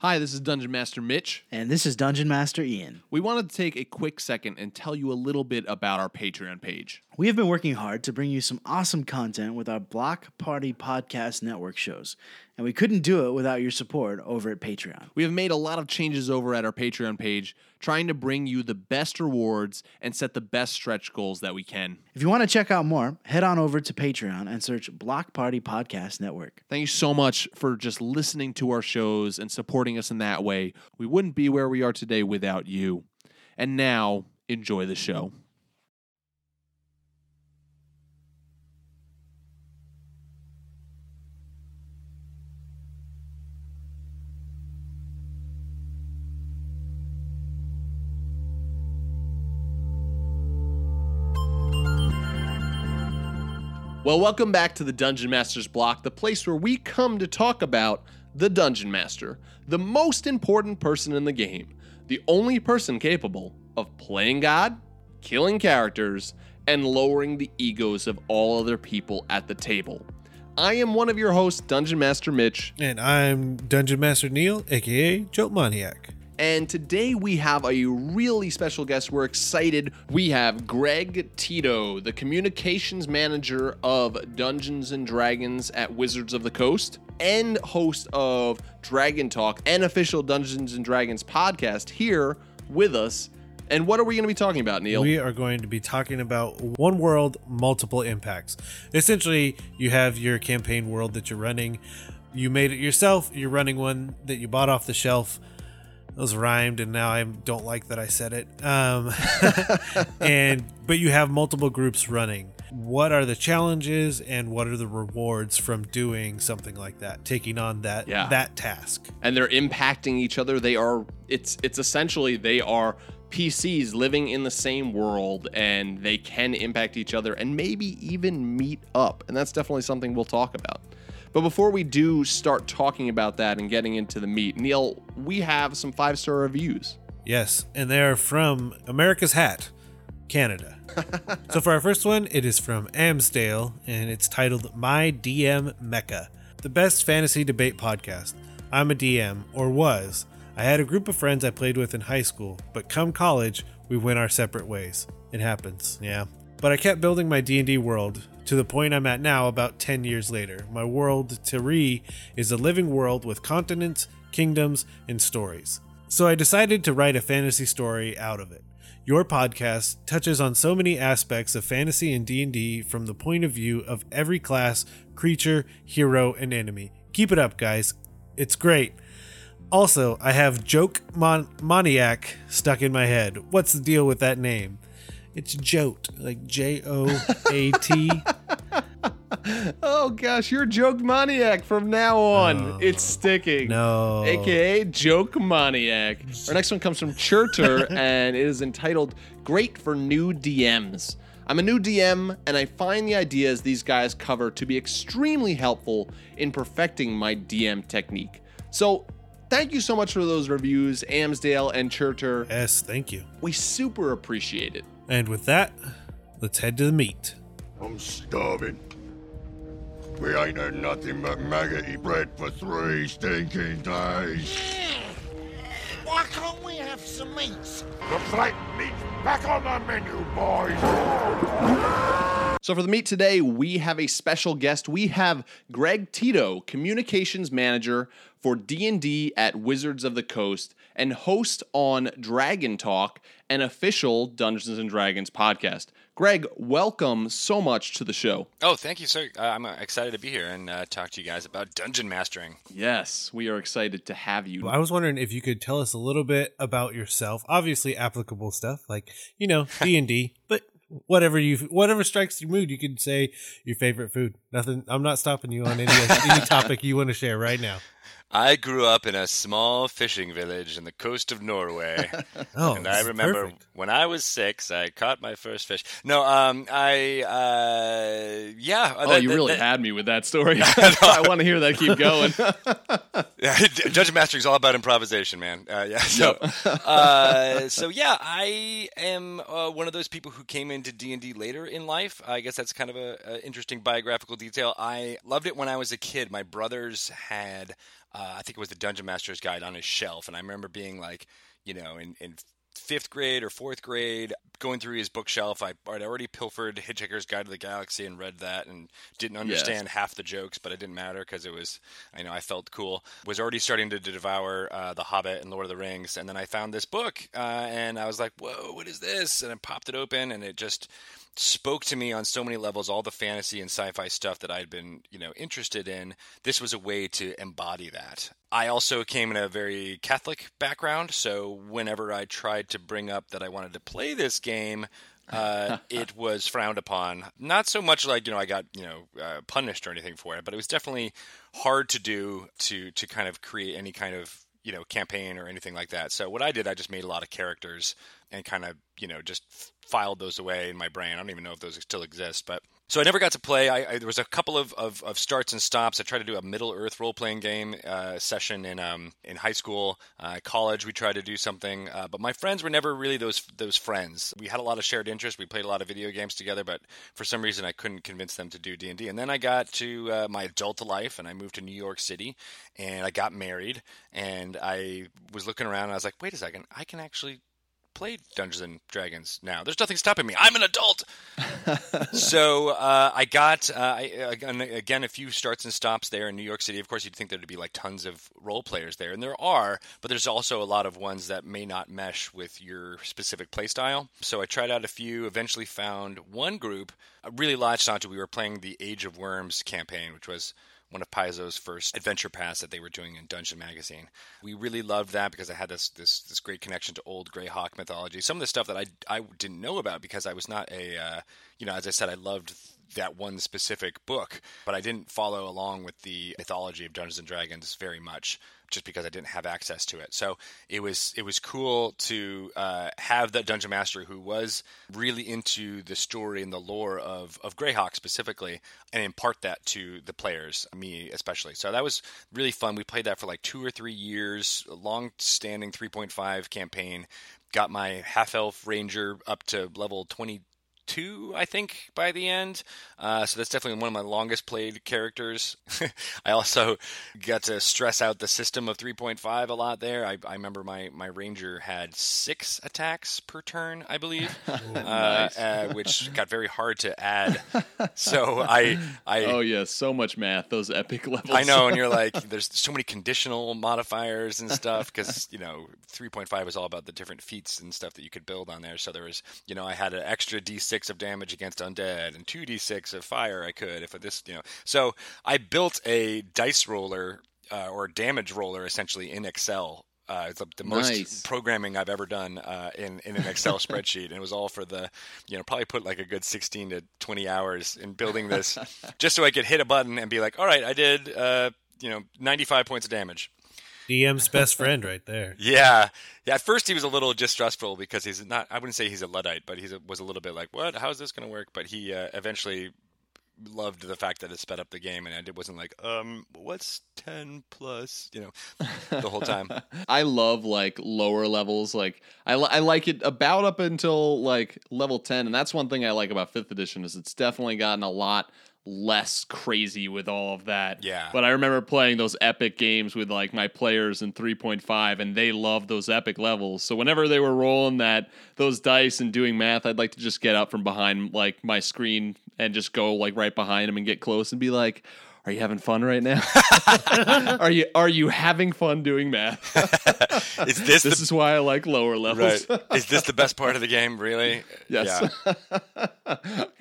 Hi, this is Dungeon Master Mitch. And this is Dungeon Master Ian. We wanted to take a quick second and tell you a little bit about our Patreon page. We have been working hard to bring you some awesome content with our Block Party Podcast Network shows, and we couldn't do it without your support over at Patreon. We have made a lot of changes over at our Patreon page, trying to bring you the best rewards and set the best stretch goals that we can. If you want to check out more, head on over to Patreon and search Block Party Podcast Network. Thank you so much for just listening to our shows and supporting us in that way. We wouldn't be where we are today without you. And now, enjoy the show. Well, welcome back to the Dungeon Master's Block, the place where we come to talk about the Dungeon Master, the most important person in the game, the only person capable of playing God, killing characters, and lowering the egos of all other people at the table. I am one of your hosts, Dungeon Master Mitch, And I'm Dungeon Master Neil, aka Joat Maniac. And today we have a really special guest. We're excited. We have Greg Tito, the communications manager of Dungeons and Dragons at Wizards of the Coast and host of Dragon Talk and official Dungeons and Dragons podcast here with us. And what are we going to be talking about, Neil? We are going to be talking about one world, multiple impacts. Essentially, you have your campaign world that you're running. You made it yourself. You're running one that you bought off the shelf. Those rhymed, and now I don't like that I said it. Um, and but you have multiple groups running. What are the challenges and what are the rewards from doing something like that? Taking on that Yeah. that task. and they're impacting each other. They are it's it's essentially they are PCs living in the same world and they can impact each other and maybe even meet up. And that's definitely something we'll talk about. But before we do start talking about that and getting into the meat, Neil, we have some five-star reviews. Yes, and they're from America's Hat, Canada. so for our first one, it is from Amsdale, and it's titled My DM Mecca, the best fantasy debate podcast. I'm a DM, or was. I had a group of friends I played with in high school, but come college, we went our separate ways. It happens, yeah. But I kept building my D&D world to the point I'm at now about 10 years later. My world, Tari, is a living world with continents, kingdoms, and stories. So I decided to write a fantasy story out of it. Your podcast touches on so many aspects of fantasy and D&D from the point of view of every class, creature, hero, and enemy. Keep it up, guys. It's great. Also, I have Joke Mon- Maniac stuck in my head. What's the deal with that name? It's Joat, like J O A T. Oh gosh, you're joke maniac from now on. it's sticking. No. aka Joke Maniac. Our next one comes from Churter and it is entitled Great for New DMs. I'm a new DM and I find the ideas these guys cover to be extremely helpful in perfecting my DM technique. So, thank you so much for those reviews, Amsdale and Churter. Yes, thank you. We super appreciate it. And with that, let's head to the meat. I'm starving. We ain't had nothing but maggoty bread for three stinking days. Why can't we have some meats? The flat meat's back on the menu, boys. So for the meet today, we have a special guest. We have Greg Tito, communications manager for D&D at Wizards of the Coast and host on Dragon Talk, an official Dungeons and Dragons podcast. Greg, welcome so much to the show. Oh, thank you, sir. Uh, I'm uh, excited to be here and uh, talk to you guys about dungeon mastering. Yes, we are excited to have you. I was wondering if you could tell us a little bit about yourself. Obviously, applicable stuff like you know D and D, but whatever you whatever strikes your mood, you can say your favorite food. Nothing. I'm not stopping you on any any topic you want to share right now. I grew up in a small fishing village in the coast of Norway. Oh, and I remember perfect. when I was six, I caught my first fish. No, um, I, uh, yeah. Oh, that- you that- really that- had me with that story. I want to hear that. Keep going. Yeah, Dungeon Mastering is all about improvisation, man. Uh, yeah. So, uh, so yeah, I am uh, one of those people who came into D and D later in life. I guess that's kind of a, a interesting biographical detail. I loved it when I was a kid. My brothers had uh, I think it was the Dungeon Master's Guide on his shelf, and I remember being like, you know, in, in fifth grade or fourth grade, going through his bookshelf. I, would already pilfered Hitchhiker's Guide to the Galaxy and read that, and didn't understand Yes. half the jokes, but it didn't matter because it was, I know, I felt cool. Was already starting to devour uh, The Hobbit and Lord of the Rings, and then I found this book, uh, and I was like, "Whoa, what is this?" And I popped it open, and it just spoke to me on so many levels all the fantasy and sci-fi stuff that I'd been, you know, interested in. This was a way to embody that. I also came in a very Catholic background, so whenever I tried to bring up that I wanted to play this game, uh, it was frowned upon. Not so much like you know I got you know uh, punished or anything for it, but it was definitely hard to do to to kind of create any kind of you know campaign or anything like that. So what I did, I just made a lot of characters and kind of you know just filed those away in my brain. I don't even know if those still exist, but so I never got to play. I, I there was a couple of, of, of starts and stops. I tried to do a Middle Earth role playing game uh, session in um, in high school, uh, college. We tried to do something, uh, but my friends were never really those those friends. We had a lot of shared interests. We played a lot of video games together, but for some reason I couldn't convince them to do D and D. And then I got to uh, my adult life, and I moved to New York City, and I got married, and I was looking around, and I was like, wait a second, I can actually play Dungeons and Dragons now. There's nothing stopping me. I'm an adult. so uh, I got uh, I, again, again a few starts and stops there in New York City. Of course, you'd think there'd be like tons of role players there, and there are, but there's also a lot of ones that may not mesh with your specific playstyle. So I tried out a few. Eventually, found one group. I really latched onto. We were playing the Age of Worms campaign, which was one of Paizo's first adventure paths that they were doing in Dungeon Magazine. We really loved that because I had this this this great connection to old Greyhawk mythology. Some of the stuff that I I didn't know about because I was not a uh, you know as I said I loved that one specific book, but I didn't follow along with the mythology of Dungeons and Dragons very much just because I didn't have access to it. So it was it was cool to uh, have that dungeon master who was really into the story and the lore of of Greyhawk specifically, and impart that to the players, me especially. So that was really fun. We played that for like two or three years, long standing 3.5 campaign. Got my half elf ranger up to level 20 two, I think, by the end. Uh, so that's definitely one of my longest played characters. I also got to stress out the system of 3.5 a lot there. I, I remember my, my ranger had six attacks per turn, I believe, uh, uh, which got very hard to add. So I, I Oh yeah, so much math. Those epic levels. I know, and you're like, there's so many conditional modifiers and stuff because you know 3.5 was all about the different feats and stuff that you could build on there. So there was, you know, I had an extra d6 of damage against undead and two d6 of fire. I could if this, you know. So I built a dice roller uh, or damage roller essentially in Excel. Uh, it's the, the most Nice. programming I've ever done uh, in in an Excel spreadsheet, and it was all for the, you know, probably put like a good 16 to 20 hours in building this, just so I could hit a button and be like, all right, I did, uh, you know, 95 points of damage. DM's best friend right there. Yeah, yeah. At first, he was a little distrustful because he's not. I wouldn't say he's a luddite, but he was a little bit like, "What? How's this going to work?" But he uh, eventually loved the fact that it sped up the game, and it wasn't like, "Um, what's ten plus?" You know, the whole time. I love like lower levels. Like I, li- I like it about up until like level ten, and that's one thing I like about fifth edition is it's definitely gotten a lot less crazy with all of that. Yeah. But I remember playing those epic games with like my players in 3.5 and they loved those epic levels. So whenever they were rolling that those dice and doing math, I'd like to just get up from behind like my screen and just go like right behind them and get close and be like, "Are you having fun right now? are you are you having fun doing math?" Is this, this the is why I like lower levels. right? Is this the best part of the game? Really? yes. Yeah.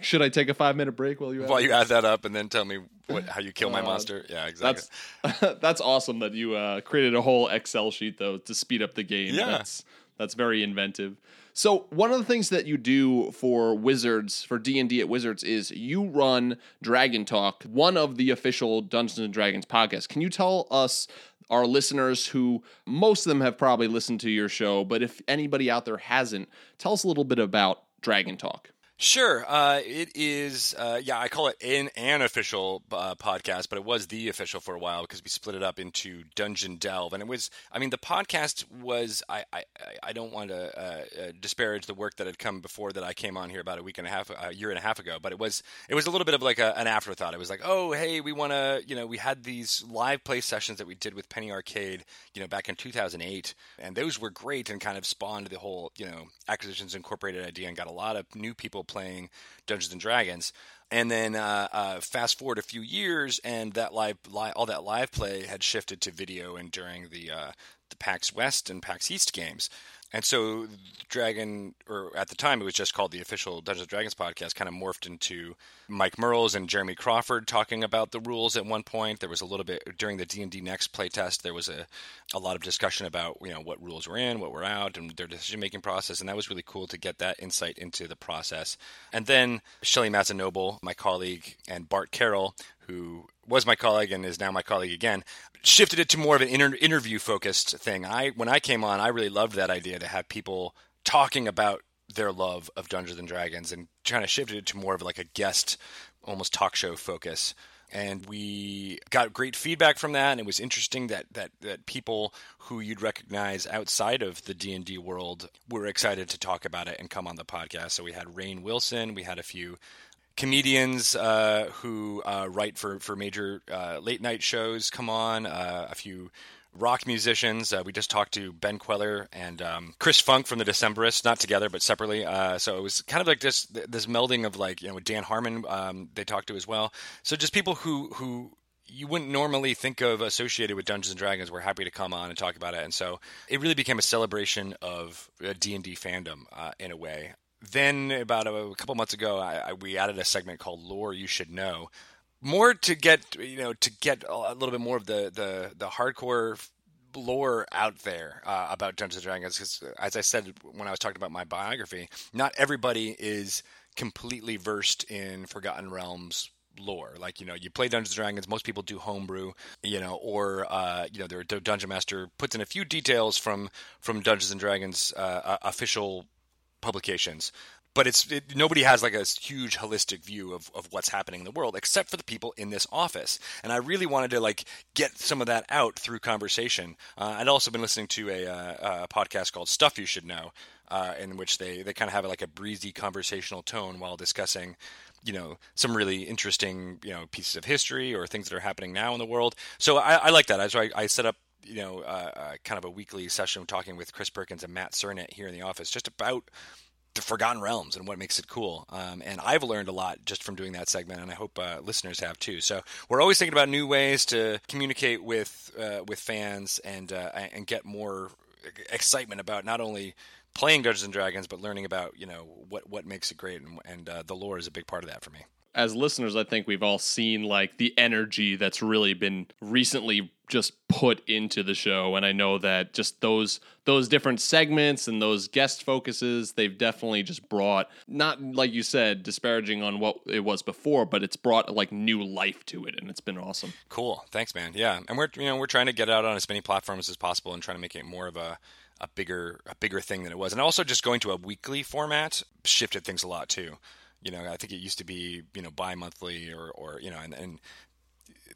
Should I take a five minute break while you? While you add that up, and then tell me what how you kill my Uh, monster. Yeah, exactly. That's that's awesome that you uh, created a whole Excel sheet though to speed up the game. Yeah. That's that's very inventive. So one of the things that you do for Wizards for D and D at Wizards is you run Dragon Talk, one of the official Dungeons and Dragons podcasts. Can you tell us? Our listeners, who most of them have probably listened to your show, but if anybody out there hasn't, tell us a little bit about Dragon Talk. Sure. Uh, it is, uh, yeah, I call it an, an official uh, podcast, but it was the official for a while because we split it up into Dungeon Delve. And it was, I mean, the podcast was, I, I, I don't want to uh, uh, disparage the work that had come before that I came on here about a week and a half, a year and a half ago, but it was, it was a little bit of like a, an afterthought. It was like, oh, hey, we want to, you know, we had these live play sessions that we did with Penny Arcade, you know, back in 2008, and those were great and kind of spawned the whole, you know, Acquisitions Incorporated idea and got a lot of new people playing Dungeons and Dragons. And then uh, uh, fast forward a few years, and that live, all that live play had shifted to video, and during the uh, the PAX West and PAX East games. And so Dragon, or at the time it was just called the official Dungeons and Dragons podcast, kind of morphed into Mike Mearls and Jeremy Crawford talking about the rules at one point. There was a little bit during the D and D Next playtest. There was a, a lot of discussion about you know what rules were in, what were out, and their decision making process. And that was really cool to get that insight into the process. And then Shelly Mazzanoble, my colleague, and Bart Carroll, who was my colleague and is now my colleague again, shifted it to more of an inter- interview focused thing. I when I came on, I really loved that idea to have people talking about their love of Dungeons and Dragons and trying to shift it to more of like a guest, almost talk show focus. And we got great feedback from that, and it was interesting that that that people who you'd recognize outside of the D and D world were excited to talk about it and come on the podcast. So we had Rainn Wilson, we had a few comedians uh, who uh, write for for major uh, late night shows come on. Uh, a few rock musicians. Uh, we just talked to Ben Kweller and um, Chris Funk from the Decemberists, not together but separately. Uh, so it was kind of like this this melding of like you know Dan Harmon. Um, they talked to as well. So just people who who you wouldn't normally think of associated with Dungeons and Dragons were happy to come on and talk about it, and so it really became a celebration of D and D fandom in a way then about a, a couple months ago, I, I, we added a segment called "Lore You Should Know," more to get you know to get a little bit more of the the, the hardcore lore out there uh, about Dungeons and Dragons. Because as I said when I was talking about my biography, not everybody is completely versed in Forgotten Realms lore. Like, you know, you play Dungeons and Dragons, most people do homebrew, you know, or, uh, you know, their Dungeon Master puts in a few details from, from Dungeons and Dragons uh, official publications but it's it, nobody has like a huge holistic view of, of what's happening in the world except for the people in this office. And i really wanted to like get some of that out through conversation. Uh, i'd also been listening to a, uh, a podcast called stuff you should know uh, in which they, they kind of have like a breezy conversational tone while discussing you know some really interesting you know pieces of history or things that are happening now in the world. So i, I like that. So I, I set up you know, uh, uh, kind of a weekly session talking with Chris Perkins and Matt Sernett here in the office, just about the Forgotten Realms and what makes it cool. Um, and I've learned a lot just from doing that segment, and I hope uh, listeners have too. So we're always thinking about new ways to communicate with uh, with fans and uh, and get more excitement about not only playing Dungeons and Dragons, but learning about you know what what makes it great, and, and the lore is a big part of that for me as listeners, I think we've all seen like the energy that's really been recently just put into the show and I know that just those those different segments and those guest focuses they've definitely just brought not like you said disparaging on what it was before but it's brought like new life to it and it's been awesome. Cool. Thanks man. Yeah. And we're you know we're trying to get out on as many platforms as possible and trying to make it more of a a bigger a bigger thing than it was. And also just going to a weekly format shifted things a lot too. You know, I think it used to be you know bi-monthly or or you know, and, and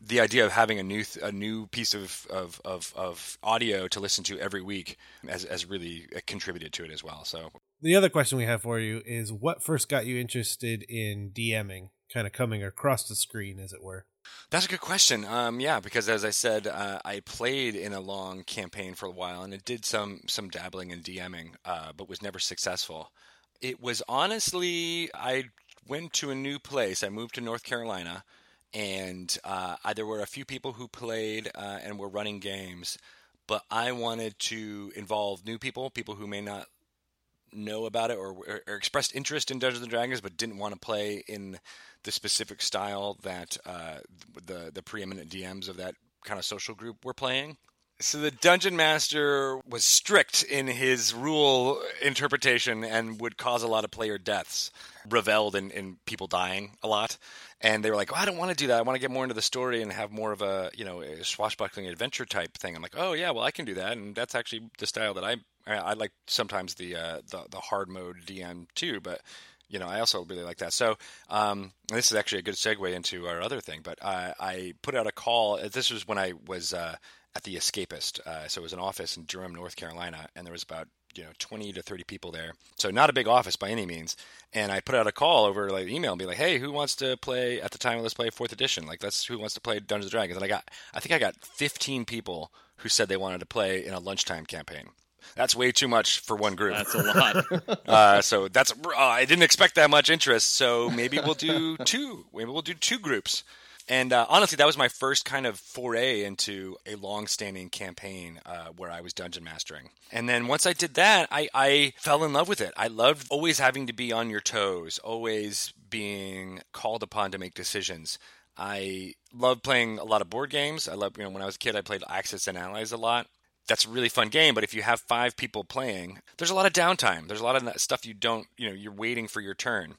the idea of having a new th- a new piece of, of, of, of, audio to listen to every week has, has really contributed to it as well. So the other question we have for you is what first got you interested in DMing, kind of coming across the screen, as it were? That's a good question. Um, yeah, because as I said, uh, I played in a long campaign for a while, and it did some some dabbling in DMing, uh, but was never successful. It was honestly, I went to a new place. I moved to North Carolina, and uh, there were a few people who played uh, and were running games, but I wanted to involve new people, people who may not know about it or, or, or expressed interest in Dungeons and Dragons, but didn't want to play in the specific style that uh, the the preeminent DMs of that kind of social group were playing. So the dungeon master was strict in his rule interpretation and would cause a lot of player deaths, reveled in, in people dying a lot. And they were like, oh, I don't want to do that. I want to get more into the story and have more of a, you know, a swashbuckling adventure type thing. I'm like, oh yeah, well I can do that, and that's actually the style that I I like. Sometimes the uh, the the hard mode DM too, but you know, I also really like that. So um, this is actually a good segue into our other thing. But I, I put out a call. This was when I was uh, at the Escapist. Uh, so it was an office in Durham, North Carolina, and there was about you know 20 to 30 people there so not a big office by any means and i put out a call over like email and be like hey who wants to play at the time let's play fourth edition like let's who wants to play dungeons and dragons and i got i think i got 15 people who said they wanted to play in a lunchtime campaign that's way too much for one group. That's a lot. uh, so that's uh, I didn't expect that much interest. So maybe we'll do two. Maybe we'll do two groups. And uh, honestly, that was my first kind of foray into a long-standing campaign uh, where I was dungeon mastering. And then once I did that, I, I fell in love with it. I loved always having to be on your toes, always being called upon to make decisions. I love playing a lot of board games. I love, you know, when I was a kid, I played Axis and Allies a lot that's a really fun game. But if you have five people playing, there's a lot of downtime. There's a lot of stuff you don't, you know, you're waiting for your turn.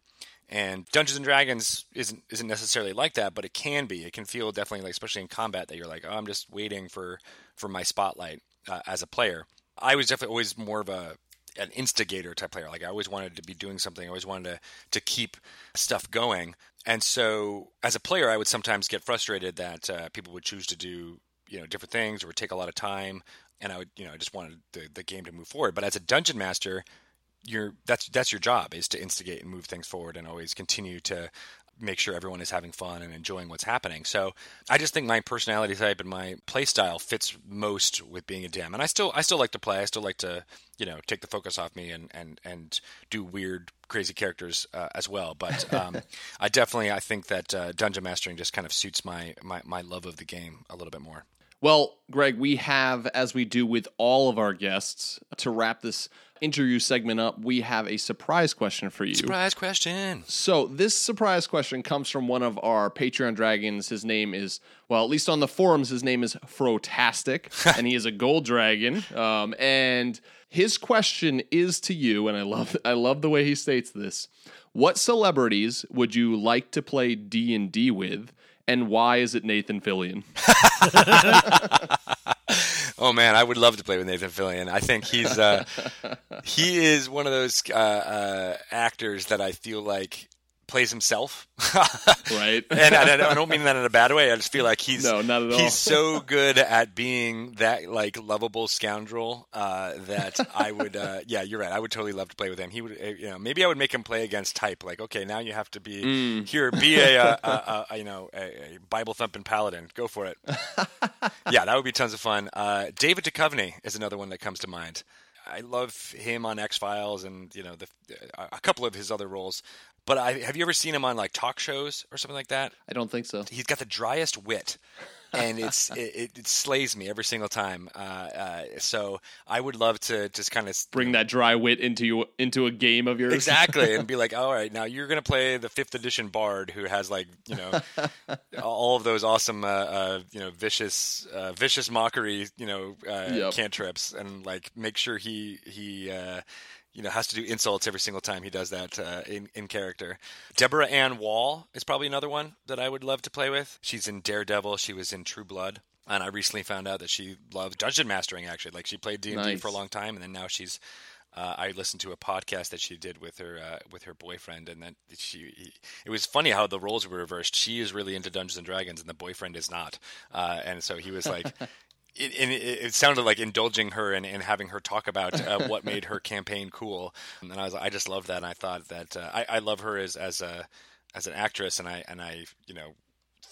And Dungeons and Dragons isn't isn't necessarily like that, but it can be. It can feel definitely like, especially in combat, that you're like, oh, I'm just waiting for for my spotlight uh, as a player. I was definitely always more of a an instigator type player. Like I always wanted to be doing something. I always wanted to to keep stuff going. And so, as a player, I would sometimes get frustrated that uh, people would choose to do you know different things or take a lot of time and I would, you know, I just wanted the, the game to move forward. But as a dungeon master, you're that's that's your job is to instigate and move things forward and always continue to make sure everyone is having fun and enjoying what's happening. So I just think my personality type and my play style fits most with being a DM. And I still I still like to play. I still like to you know take the focus off me and and and do weird crazy characters uh, as well. But um, I definitely I think that uh, dungeon mastering just kind of suits my, my my love of the game a little bit more. Well, Greg, we have, as we do with all of our guests, to wrap this interview segment up, we have a surprise question for you. Surprise question. So, this surprise question comes from one of our Patreon dragons. His name is, well, at least on the forums, his name is Frotastic, and he is a gold dragon. Um, and his question is to you, and I love, I love the way he states this. What celebrities would you like to play D and D with? and why is it Nathan Fillion? oh man, I would love to play with Nathan Fillion. I think he's uh, he is one of those uh, uh, actors that I feel like plays himself. right. and I, I, don't mean that in a bad way. I just feel like he's no, not at all. he's so good at being that like lovable scoundrel uh, that I would. Uh, yeah, you're right. I would totally love to play with him. He would. Uh, you know, maybe I would make him play against type. Like, okay, now you have to be mm. here. Be a, a, a, a you know a, a Bible thumping paladin. Go for it. yeah, that would be tons of fun. Uh, David Duchovny is another one that comes to mind. I love him on X Files and you know the, a couple of his other roles. But I, have you ever seen him on like talk shows or something like that? I don't think so. He's got the driest wit and it's it, it, slays me every single time. Uh, uh, so I would love to just kind of bring you know, that dry wit into you into a game of yours. Exactly, and be like, all right, now you're gonna play the fifth edition bard who has like you know all of those awesome uh, uh you know vicious uh, vicious mockery you know uh, yep. cantrips, and like make sure he he you know has to do insults every single time he does that uh, in in character. Deborah Ann Woll is probably another one that I would love to play with. She's in Daredevil. She was in True Blood. And I recently found out that she loved dungeon mastering. Actually, like she played D and D for a long time, and then now she's uh, I listened to a podcast that she did with her uh, with her boyfriend, and then she. He, it was funny how the roles were reversed. She is really into Dungeons and Dragons, and the boyfriend is not. Uh, and so he was like, it, it, it, sounded like indulging her and, and having her talk about uh, what made her campaign cool. And I was I just love that. And I thought that uh, I, I love her as as a as an actress, and I and I you know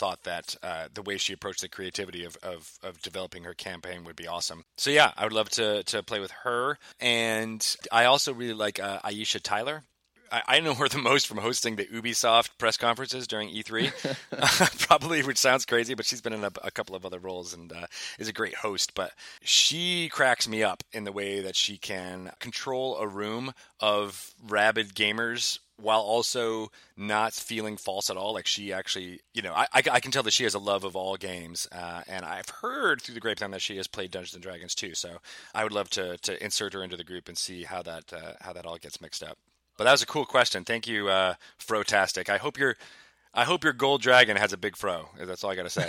thought that uh, the way she approached the creativity of, of, of developing her campaign would be awesome. So yeah, I would love to to play with her. And I also really like uh, Aisha Tyler. I, know her the most from hosting the Ubisoft press conferences during E3, probably, which sounds crazy, but she's been in a, a couple of other roles and uh, is a great host. But she cracks me up in the way that she can control a room of rabid gamers while also not feeling false at all. Like she actually, you know, I, I, I can tell that she has a love of all games, uh, and I've heard through the grapevine that she has played Dungeons and Dragons too. So I would love to to insert her into the group and see how that uh, how that all gets mixed up. But that was a cool question. Thank you, uh, Frotastic. I hope your I hope your gold dragon has a big fro. That's all I got to say.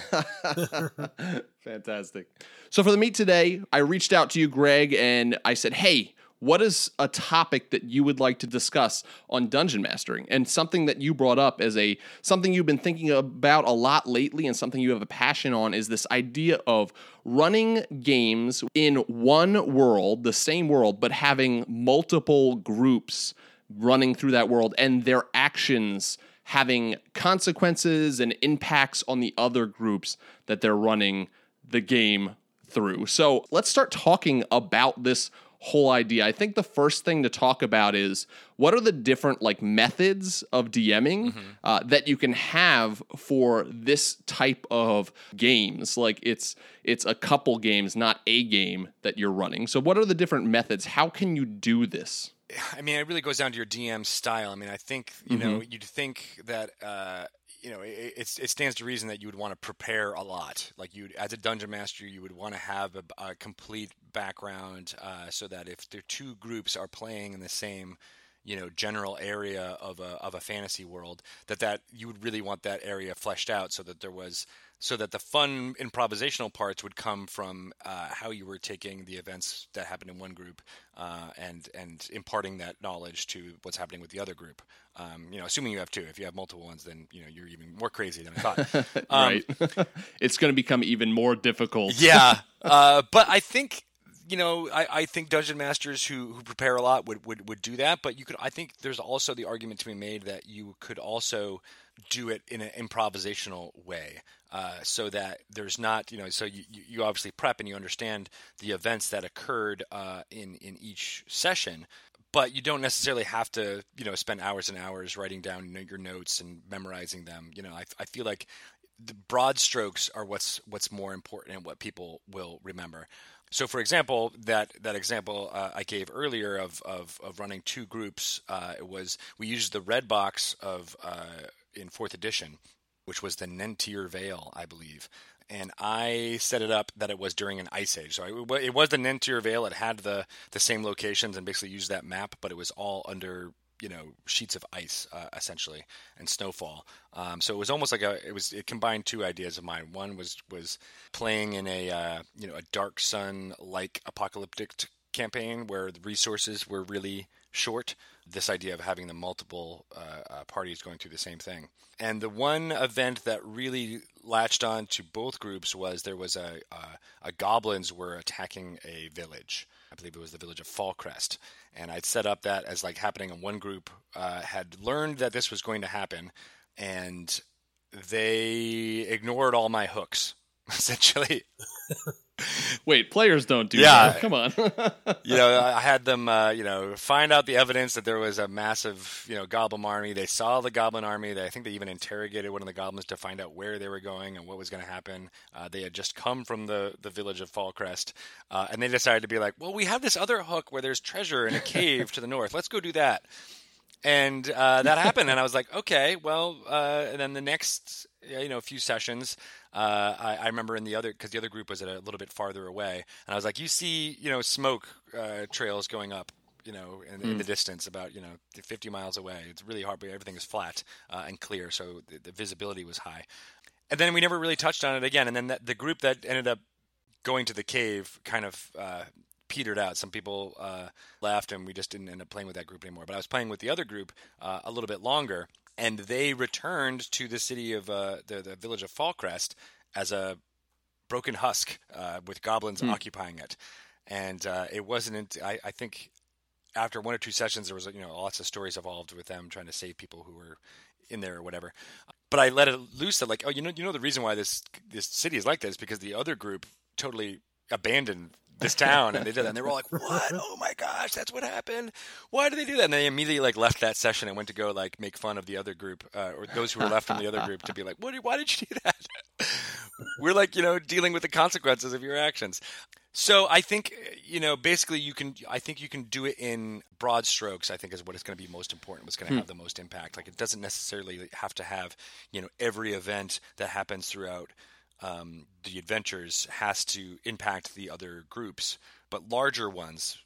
Fantastic. So for the meet today, I reached out to you, Greg, and I said, "Hey, what is a topic that you would like to discuss on dungeon mastering and something that you brought up as a something you've been thinking about a lot lately and something you have a passion on is this idea of running games in one world the same world but having multiple groups running through that world and their actions having consequences and impacts on the other groups that they're running the game through. So let's start talking about this whole idea. I think the first thing to talk about is what are the different like methods of DMing Mm-hmm. uh, that you can have for this type of games. Like it's it's a couple games, not a game that you're running. So what are the different methods? How can you do this? I mean, it really goes down to your DM style. I mean, I think you know you'd think that uh, you know it, it's, it stands to reason that you would want to prepare a lot. Like you, as a dungeon master, you would want to have a, a complete background uh, so that if the two groups are playing in the same you know general area of a of a fantasy world that that you would really want that area fleshed out so that there was so that the fun improvisational parts would come from uh, how you were taking the events that happened in one group uh, and and imparting that knowledge to what's happening with the other group. Um, you know, assuming you have two. If you have multiple ones, then you know you're even more crazy than I thought. Um, right. it's going to become even more difficult. yeah, uh, but I think you know I, I think dungeon masters who, who prepare a lot would, would would do that. But you could I think there's also the argument to be made that you could also do it in an improvisational way. Uh, so that there's not, you know, so you, you obviously prep and you understand the events that occurred uh, in in each session, but you don't necessarily have to, you know, spend hours and hours writing down your notes and memorizing them. You know, I, I feel like the broad strokes are what's what's more important and what people will remember. So, for example, that that example uh, I gave earlier of, of, of running two groups, uh, it was we used the red box of uh, in fourth edition, which was the Nentir Vale, I believe. And I set it up that it was during an ice age. So it, it was the Nentir Vale. It had the, the same locations and basically used that map, but it was all under you know sheets of ice uh, essentially and snowfall. Um, so it was almost like a it was it combined two ideas of mine. One was was playing in a uh, you know a dark sun like apocalyptic campaign where the resources were really short. This idea of having the multiple uh, uh, parties going through the same thing. And the one event that really latched on to both groups was there was a, a, a goblins were attacking a village. I believe it was the village of Fallcrest. And I'd set up that as like happening in one group, uh, had learned that this was going to happen, and they ignored all my hooks, essentially. Wait, players don't do Yeah. that. Come on. you know, I had them, uh, you know, find out the evidence that there was a massive, you know, goblin army. They saw the goblin army. They, I think they even interrogated one of the goblins to find out where they were going and what was going to happen. Uh, they had just come from the, the village of Fallcrest, uh, and they decided to be like, well, we have this other hook where there's treasure in a cave to the north. Let's go do that. And uh, that happened, and I was like, okay, well, uh, and then the next, you know, a few sessions, uh, I, I remember in the other because the other group was at a little bit farther away, and I was like, you see, you know, smoke uh, trails going up, you know, in, in the distance, about you know, 50 miles away. It's really hard, but everything is flat uh, and clear, so the, the visibility was high. And then we never really touched on it again. And then that, the group that ended up going to the cave kind of uh, petered out. Some people uh, left, and we just didn't end up playing with that group anymore. But I was playing with the other group uh, a little bit longer, and they returned to the city of uh, the, the village of Fallcrest as a broken husk uh, with goblins occupying it. And uh, it wasn't. I, I think after one or two sessions, there was you know lots of stories evolved with them trying to save people who were in there or whatever. But I let it loose that like, oh, you know, you know the reason why this this city is like this because the other group totally abandoned this town and they did that and they were all like what? Oh my gosh that's what happened. Why did they do that? And they immediately like left that session and went to go like make fun of the other group uh, or those who were left from the other group to be like what why did you do that? We're like you know dealing with the consequences of your actions. So I think you know basically you can I think you can do it in broad strokes I think is what is going to be most important what's going to have the most impact. Like it doesn't necessarily have to have you know every event that happens throughout um, the adventures has to impact the other groups but larger ones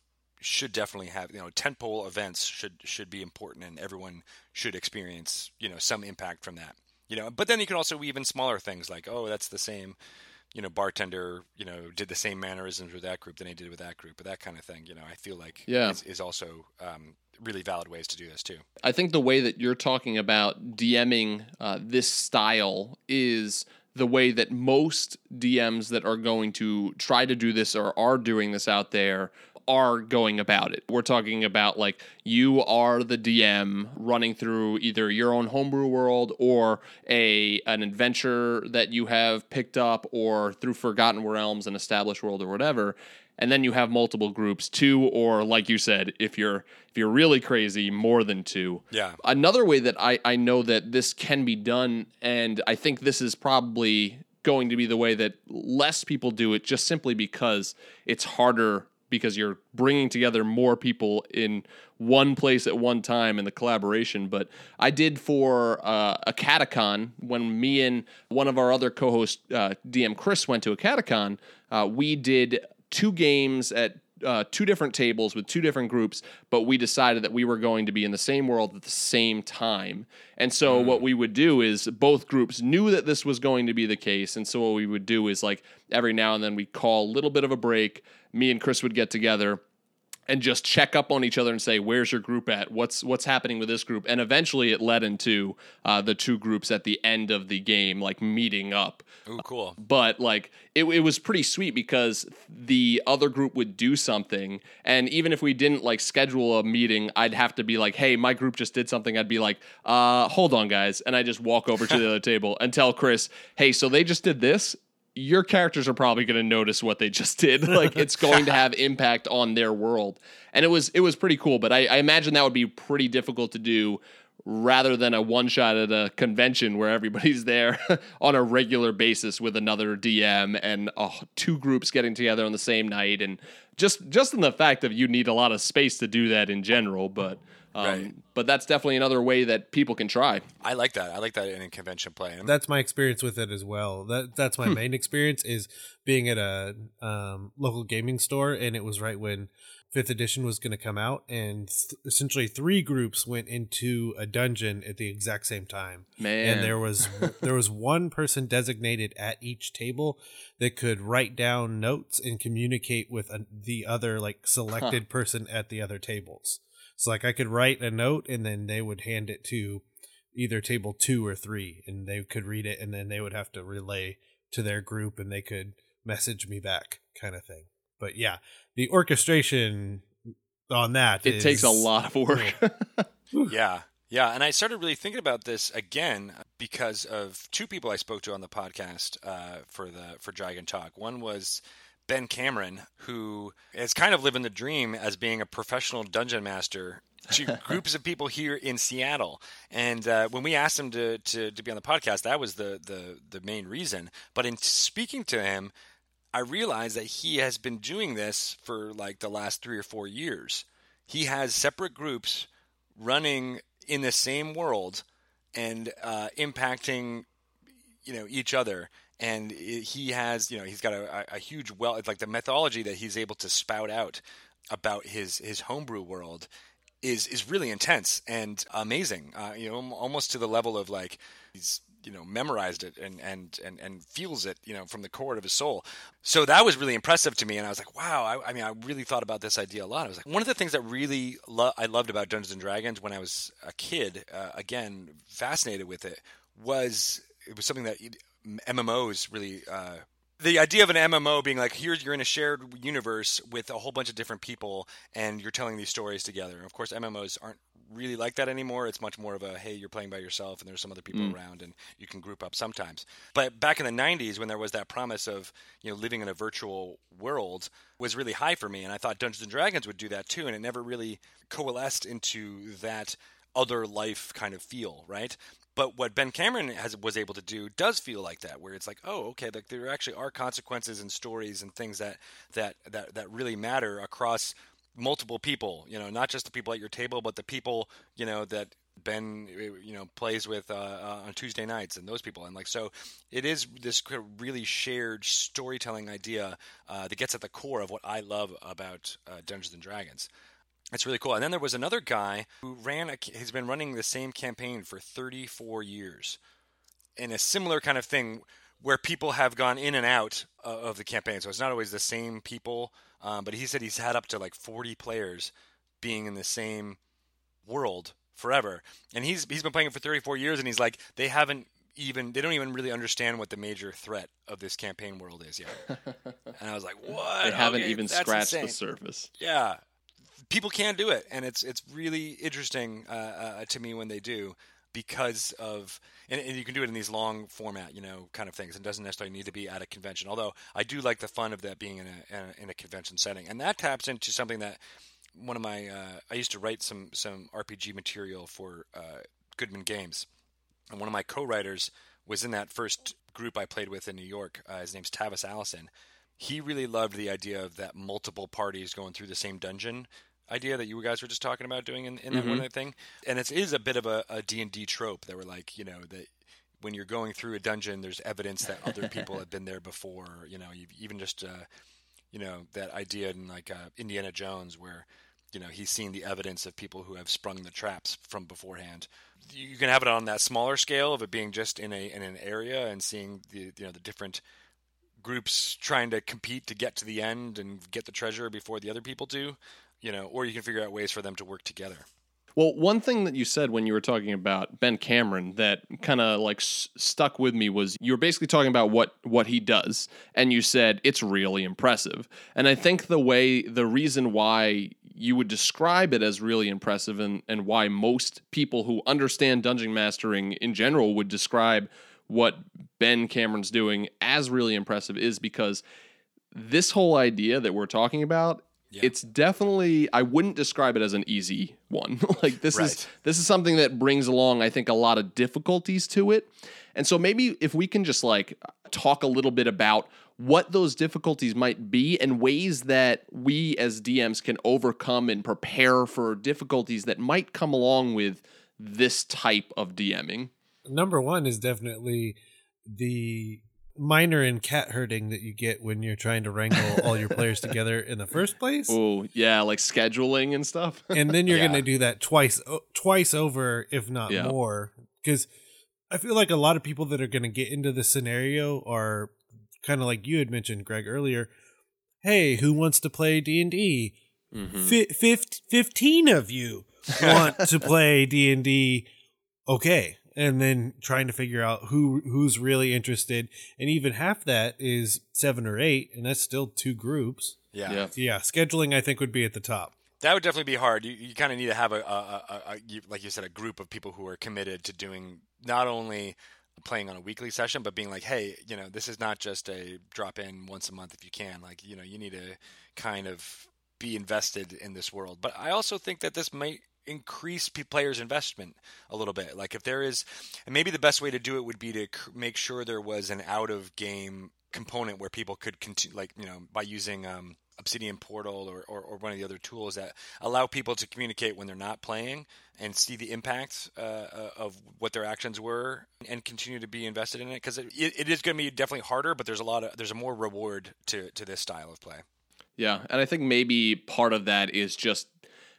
should definitely have you know tentpole events should should be important and everyone should experience you know some impact from that you know but then you can also weave in smaller things like oh that's the same you know bartender you know did the same mannerisms with that group than he did with that group, but that kind of thing. You know, I feel like Yeah. is, is also um, really valid ways to do this too. I think the way that you're talking about DMing uh, this style is the way that most DMs that are going to try to do this or are doing this out there are going about it. We're talking about like you are the DM running through either your own homebrew world or a an adventure that you have picked up or through Forgotten Realms and Established World or whatever and then you have multiple groups two or like you said if you're if you're really crazy more than two Yeah. another way that i i know that this can be done and i think this is probably going to be the way that less people do it just simply because it's harder because you're bringing together more people in one place at one time in the collaboration. But I did for uh, a catacon when me and one of our other co-hosts, uh, DM Chris, went to a catacon. Uh, we did two games at uh, two different tables with two different groups, but we decided that we were going to be in the same world at the same time. And so what we would do is both groups knew that this was going to be the case. And so what we would do is like every now and then we call a little bit of a break. Me and Chris would get together and just check up on each other and say, "Where's your group at? What's what's happening with this group?" And eventually, it led into uh, the two groups at the end of the game, like meeting up. Ooh, cool. But like, it, it was pretty sweet because the other group would do something, and even if we didn't like schedule a meeting, I'd have to be like, "Hey, my group just did something." I'd be like, "Uh, hold on, guys," and I just walk over to the other table and tell Chris, "Hey, so they just did this." Your characters are probably going to notice what they just did. Like it's going to have impact on their world, and it was it was pretty cool. But I, I imagine that would be pretty difficult to do rather than a one shot at a convention where everybody's there on a regular basis with another DM and uh, two groups getting together on the same night and just just in the fact of you need a lot of space to do that in general but um, Right. but that's definitely another way that people can try I like that. I like that in a convention play. That's my experience with it as well. That that's my main experience is being at a um, local gaming store, and it was right when fifth edition was going to come out, and th- essentially three groups went into a dungeon at the exact same time. man and there was there was one person designated at each table that could write down notes and communicate with a, the other like selected person at the other tables so like i could write a note and then they would hand it to either table two or three and they could read it and then they would have to relay to their group and they could message me back kind of thing but yeah the orchestration on that it takes a lot of work Yeah. Yeah. And I started really thinking about this again because of two people I spoke to on the podcast uh, for the for Dragon Talk. One was Ben Cameron, who is kind of living the dream as being a professional dungeon master to groups of people here in Seattle. And uh, when we asked him to, to, to be on the podcast, that was the, the, the main reason. But in speaking to him, I realized that he has been doing this for like the last three or four years. He has separate groups running in the same world and uh, impacting you know each other and he has you know he's got a, a huge well like the methodology that he's able to spout out about his his homebrew world is is really intense and amazing uh, you know almost to the level of like he's you know memorized it and and and and feels it you know from the core of his soul. So that was really impressive to me and i was like wow i, I mean i really thought about this idea a lot. I was like one of the things that really lo- i loved about dungeons and dragons when i was a kid uh, again fascinated with it was it was something that mmos really uh, the idea of an MMO being like here you're in a shared universe with a whole bunch of different people and you're telling these stories together. And of course MMOs aren't really like that anymore. It's much more of a hey, you're playing by yourself and there's some other people around and you can group up sometimes. But back in the 90s when there was that promise of, you know, living in a virtual world was really high for me and I thought Dungeons and Dragons would do that too and it never really coalesced into that other life kind of feel, right? But what Ben Cameron has was able to do does feel like that, where it's like, oh, okay, like there actually are consequences and stories and things that that that that really matter across multiple people. You know, not just the people at your table, but the people you know that Ben you know plays with uh, uh, on Tuesday nights and those people. And like so, it is this really shared storytelling idea uh, that gets at the core of what I love about uh, Dungeons and Dragons. It's really cool. And then there was another guy who ran, a, he's been running the same campaign for 34 years in a similar kind of thing where people have gone in and out uh, of the campaign. So it's not always the same people. Um, but he said he's had up to like 40 players being in the same world forever. And he's he's been playing it for 34 years, and he's like they haven't even they don't even really understand what the major threat of this campaign world is yet. and I was like, what? They haven't Okay, even that's scratched the surface. Yeah, people can do it, and it's it's really interesting uh, uh, to me when they do because of and, and you can do it in these long format, you know, kind of things. It doesn't necessarily need to be at a convention. Although I do like the fun of that being in a, in a convention setting, and that taps into something that one of my uh, I used to write some some RPG material for uh, Goodman Games, and one of my co-writers was in that first group I played with in New York. Uh, his name's Tavis Allison. He really loved the idea of that multiple parties going through the same dungeon idea that you guys were just talking about doing in, in that one thing. And it is a bit of a, a D&D trope that we're like, you know, that when you're going through a dungeon, there's evidence that other people have been there before. You know, you've even just, uh, you know, that idea in like uh, Indiana Jones where, you know, he's seen the evidence of people who have sprung the traps from beforehand. You can have it on that smaller scale of it being just in a in an area and seeing the you know the different groups trying to compete to get to the end and get the treasure before the other people do. You know, or you can figure out ways for them to work together. Well, one thing that you said when you were talking about Ben Cameron that kind of like s- stuck with me was you were basically talking about what what he does, and you said it's really impressive. And I think the way the reason why you would describe it as really impressive, and and why most people who understand dungeon mastering in general would describe what Ben Cameron's doing as really impressive, is because this whole idea that we're talking about it's definitely i wouldn't describe it as an easy one. Like this is this is something that brings along i think a lot of difficulties to it. And so maybe if we can just like talk a little bit about what those difficulties might be and ways that we as dms can overcome and prepare for difficulties that might come along with this type of dming Number one is definitely the minor and cat herding that you get when you're trying to wrangle all your players together in the first place. oh yeah like scheduling and stuff and then you're Yeah. going to do that twice o- twice over if not Yeah. more because i feel like a lot of people that are going to get into this scenario are kind of like you had mentioned greg earlier hey who wants to play d&d Mhm. Fi- fif- 15 of you want to play d&d okay and then trying to figure out who who's really interested and even half that is seven or eight and that's still two groups Yeah. yeah yeah scheduling i think would be at the top That would definitely be hard. You, you kind of need to have a, a, a, a you, like you said, a group of people who are committed to doing not only playing on a weekly session, but being like, hey, you know, this is not just a drop in once a month if you can. Like, you know, you need to kind of be invested in this world. But I also think that this might increase players' investment a little bit. Like, if there is, and maybe the best way to do it would be to make sure there was an out of game component where people could continue, like, you know, by using, um, Obsidian Portal or, or, or one of the other tools that allow people to communicate when they're not playing and see the impact uh, uh, of what their actions were and continue to be invested in it because it, it is going to be definitely harder, but there's a lot of there's a more reward to to this style of play. Yeah, and I think maybe part of that is just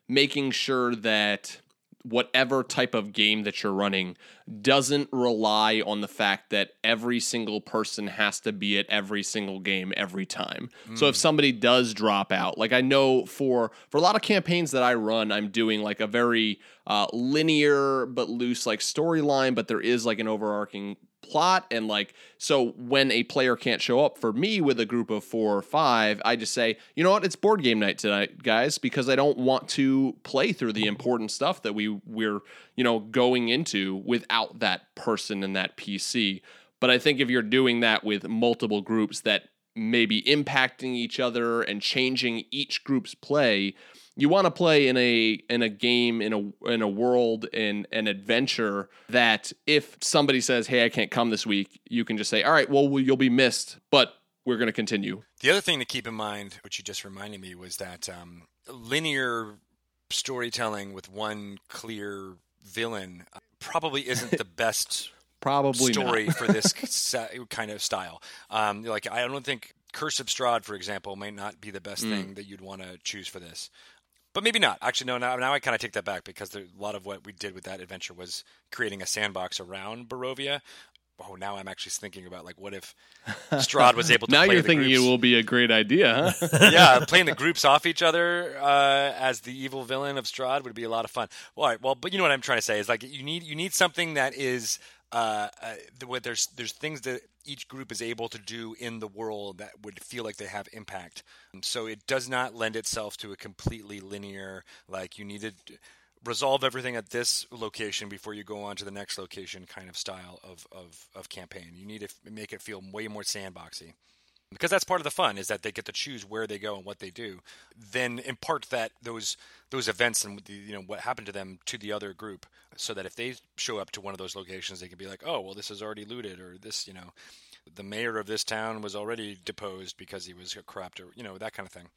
making sure that whatever type of game that you're running doesn't rely on the fact that every single person has to be at every single game every time. So if somebody does drop out, like I know for for a lot of campaigns that I run, I'm doing like a very uh, linear but loose like storyline, but there is like an overarching plot and like so when a player can't show up for me with a group of four or five i just say you know what? It's board game night tonight guys because i don't want to play through the important stuff that we we're you know going into without that person and that pc but i think if you're doing that with multiple groups that may be impacting each other and changing each group's play you want to play in a in a game in a in a world in an adventure that if somebody says hey i can't come this week you can just say all right well you'll be missed but we're going to continue The other thing to keep in mind, which you just reminded me, was that um, linear storytelling with one clear villain uh, probably isn't the best probably story for this kind of style. Um, like I don't think Curse of Strahd, for example, might not be the best Mm. thing that you'd want to choose for this. But maybe not. Actually, no. Now, now I kind of take that back because there, a lot of what we did with that adventure was creating a sandbox around Barovia. oh, now I'm actually thinking about like what if Strahd was able to. now play you're the thinking groups- it will be a great idea, huh? yeah, playing the groups off each other uh, as the evil villain of Strahd would be a lot of fun. Well, all right, well, but you know what I'm trying to say is like you need you need something that is uh, uh, there's there's things that each group is able to do in the world that would feel like they have impact. And so it does not lend itself to a completely linear like you need to resolve everything at this location before you go on to the next location kind of style of, of, of campaign. You need to f- make it feel way more sandboxy because that's part of the fun is that they get to choose where they go and what they do then impart that those those events and the, you know what happened to them to the other group so that if they show up to one of those locations they can be like oh well this is already looted or this you know the mayor of this town was already deposed because he was a corrupt or you know that kind of thing.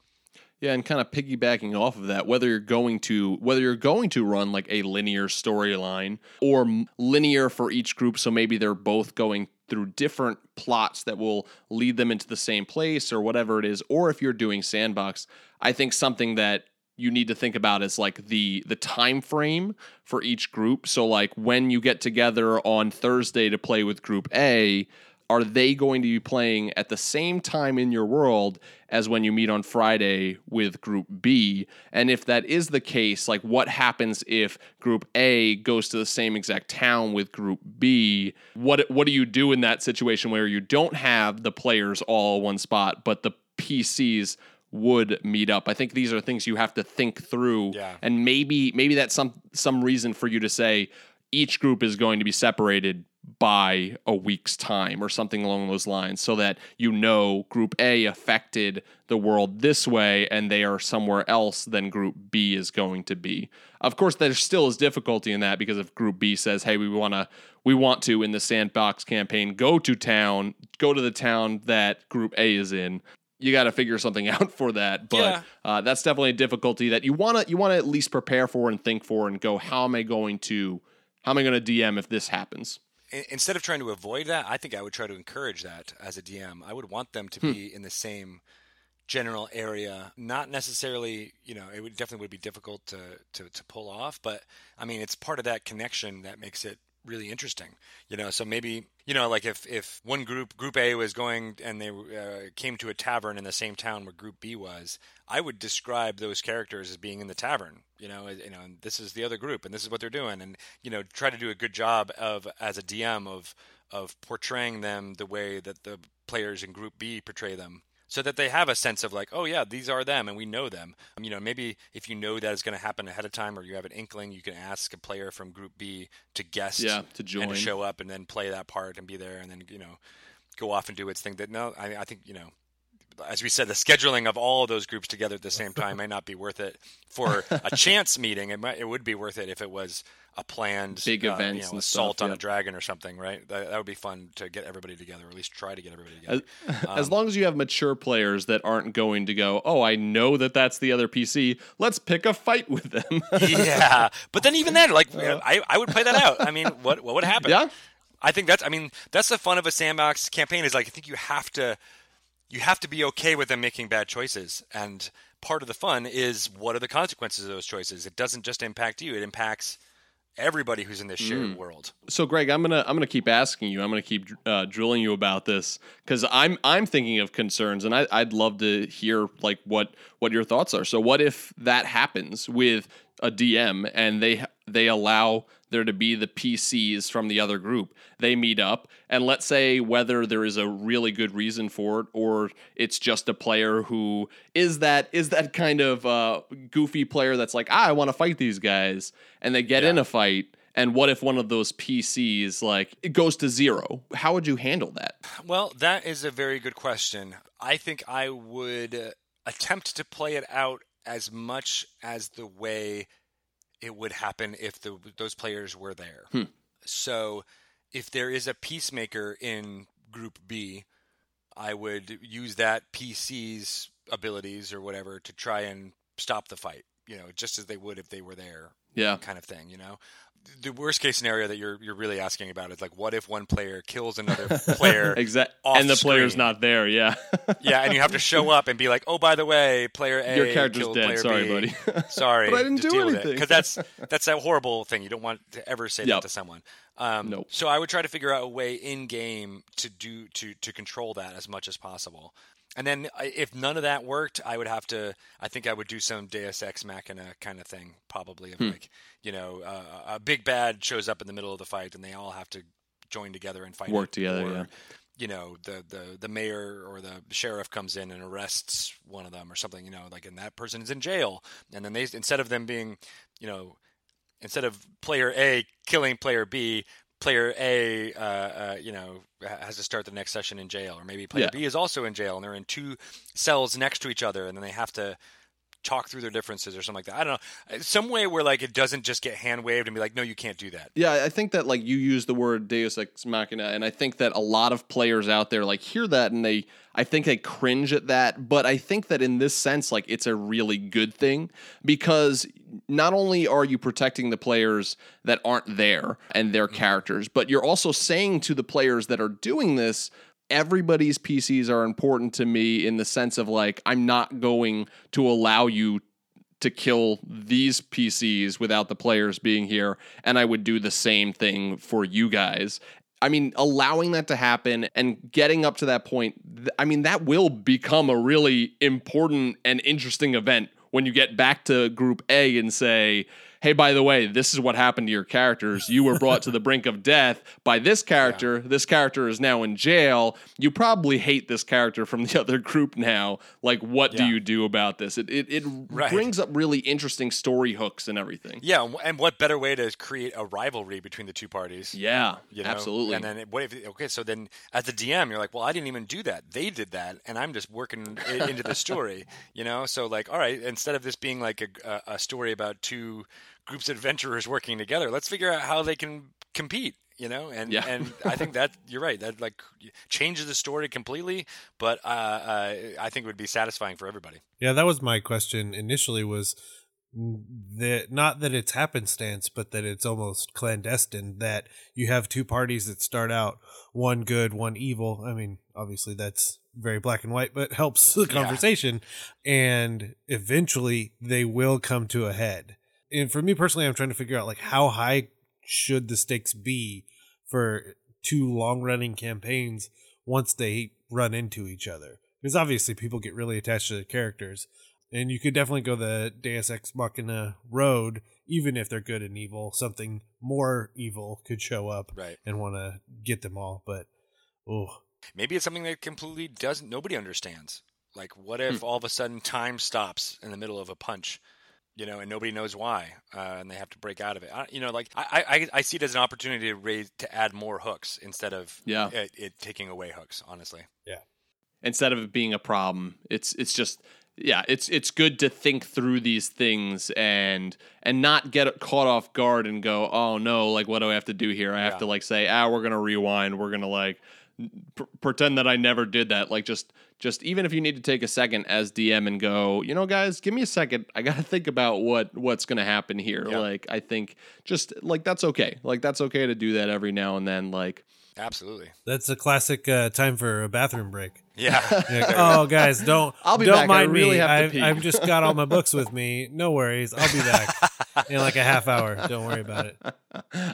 Yeah, and kind of piggybacking off of that, whether you're going to whether you're going to run like a linear storyline or linear for each group, so maybe they're both going through different plots that will lead them into the same place or whatever it is, or if you're doing sandbox, I think something that you need to think about is like the the time frame for each group. So like when you get together on Thursday to play with group A, are they going to be playing at the same time in your world as when you meet on Friday with group B? And if that is the case, like what happens if group A goes to the same exact town with group B? What what do you do in that situation where you don't have the players all one spot, but the PCs would meet up? I think these are things you have to think through. Yeah. And maybe maybe that's some some reason for you to say each group is going to be separated by a week's time or something along those lines so that you know group A affected the world this way and they are somewhere else than group B is going to be. Of course there still is difficulty in that because if group B says hey we want to we want to in the sandbox campaign go to town go to the town that group A is in you got to figure something out for that but Yeah. uh, that's definitely a difficulty that you want to you want to at least prepare for and think for and go how am I going to how am I going to DM if this happens instead of trying to avoid that, I think I would try to encourage that as a DM. I would want them to be in the same general area, not necessarily, you know, it would definitely would be difficult to, to, to pull off, but I mean, it's part of that connection that makes it really interesting, you know, so maybe, you know, like if, if one group, group A was going and they uh, came to a tavern in the same town where group B was, I would describe those characters as being in the tavern, you know, you know, this is the other group and this is what they're doing. And, you know, try to do a good job of, as a DM of, of portraying them the way that the players in group B portray them so that they have a sense of like, oh yeah, these are them, and we know them. Um, you know, maybe if you know that is going to happen ahead of time, or you have an inkling, you can ask a player from Group B to guest, Yeah, to and join. to show up, and then play that part and be there, and then you know, go off and do its thing. That no, I, I think you know. As we said, the scheduling of all of those groups together at the same time may not be worth it for a chance meeting. It might, it would be worth it if it was a planned Big uh, events you know, assault stuff, on yeah. a dragon or something, right? That, that would be fun to get everybody together, or at least try to get everybody together. As, as Um, long as you have mature players that aren't going to go, oh, I know that that's the other PC. Let's pick a fight with them. yeah, but then even then, like I, I would play that out. I mean, what what would happen? yeah, I think that's I mean that's the fun of a sandbox campaign is like I think you have to you have to be okay with them making bad choices and part of the fun is what are the consequences of those choices. It doesn't just impact you; it impacts everybody who's in this shared world. so Greg, I'm gonna I'm gonna keep asking you. I'm gonna keep uh, drilling you about this because I'm I'm thinking of concerns, and I, I'd love to hear like what what your thoughts are. So, what if that happens with a DM and they they allow there to be the PCs from the other group? They meet up, and let's say whether there is a really good reason for it or it's just a player who is that is that kind of uh, goofy player that's like, ah, I want to fight these guys, and they get in a fight. And what if one of those PCs like it goes to zero? How would you handle that? Well, that is a very good question. I think I would uh, attempt to play it out as much as the way it would happen if the, those players were there. Hmm. So, if there is a peacemaker in Group B, I would use that PC's abilities or whatever to try and stop the fight. You know, just as they would if they were there Yeah. kind of thing, you know. The worst case scenario that you're you're really asking about is like, what if one player kills another player? Exact. off And the player's not there. Yeah. Yeah, and you have to show up and be like, oh, by the way, player A Your character's dead. player Sorry, B. buddy. Sorry, But I didn't do anything. Because that's that's a horrible thing. You don't want to ever say Yep. that to someone. Um, Nope. So I would try to figure out a way in game to do to to control that as much as possible. And then if none of that worked, I would have to. I think I would do some Deus Ex Machina kind of thing, probably of Hmm. like you know uh, a big bad shows up in the middle of the fight, and they all have to join together and fight. Work it, together, or, yeah. You know, the, the the mayor or the sheriff comes in and arrests one of them or something. You know, like and that person is in jail, and then they instead of them being, you know, instead of player A killing player B, player A, uh, uh, you know, has to start the next session in jail, or maybe player Yeah. B is also in jail and they're in two cells next to each other, and then they have to talk through their differences or something like that. I don't know, Uh, some way where like it doesn't just get hand waved and be like, no, you can't do that. Yeah, I think that like you use the word Deus Ex Machina, and I think that a lot of players out there like hear that and they, I think they cringe at that. But I think that in this sense, like it's a really good thing because not only are you protecting the players that aren't there and their characters, but you're also saying to the players that are doing this. Everybody's PCs are important to me in the sense of like, I'm not going to allow you to kill these PCs without the players being here, and I would do the same thing for you guys. I mean, allowing that to happen and getting up to that point, I mean, that will become a really important and interesting event when you get back to Group A and say, hey, by the way, this is what happened to your characters. You were brought to the brink of death by this character. This character is now in jail. You probably hate this character from the other group now. Like, what do you do about this? It, it, it Right. brings up really interesting story hooks and everything. Yeah, and what better way to create a rivalry between the two parties? Yeah, you know? absolutely. And then it- what if okay? So then, as the DM, you're like, well, I didn't even do that. They did that, and I'm just working into the story. You know, so like, all right, instead of this being like a, a story about two groups of adventurers working together, let's figure out how they can compete. You know, and Yeah. and I think that you're right. That like changes the story completely, but uh, uh, I think it would be satisfying for everybody. Yeah, that was my question initially was that not that it's happenstance, but that it's almost clandestine that you have two parties that start out one good, one evil. I mean, obviously that's very black and white, but helps the conversation. And eventually they will come to a head. And for me personally, I'm trying to figure out like how high should the stakes be for two long running campaigns once they run into each other. Because obviously people get really attached to the characters. And you could definitely go the Deus Ex Machina road, even if they're good and evil. Something more evil could show up Right. and want to get them all. But, oh, Maybe it's something that completely doesn't nobody understands. Like what Hmm. if all of a sudden time stops in the middle of a punch, you know, and nobody knows why, uh, and they have to break out of it. I, you know, like I, I, I see it as an opportunity to raise to add more hooks instead of Yeah. it, it taking away hooks. Honestly, yeah. Instead of it being a problem, it's it's just yeah, it's it's good to think through these things and and not get caught off guard and go, oh no, like what do I have to do here? I have Yeah. to like say, ah, we're gonna rewind, we're gonna like pr- pretend that I never did that. Like just just even if you need to take a second as DM and go, you know, guys, give me a second. I got to think about what what's going to happen here. Yeah. Like I think just like that's okay. Like that's okay to do that every now and then. Like absolutely. that's a classic uh, time for a bathroom break. Yeah. You're like, oh, guys, don't I'll be don't back. I mind really me. have to I've, pee." I've just got all my books with me. No worries, I'll be back in like a half hour. Don't worry about it.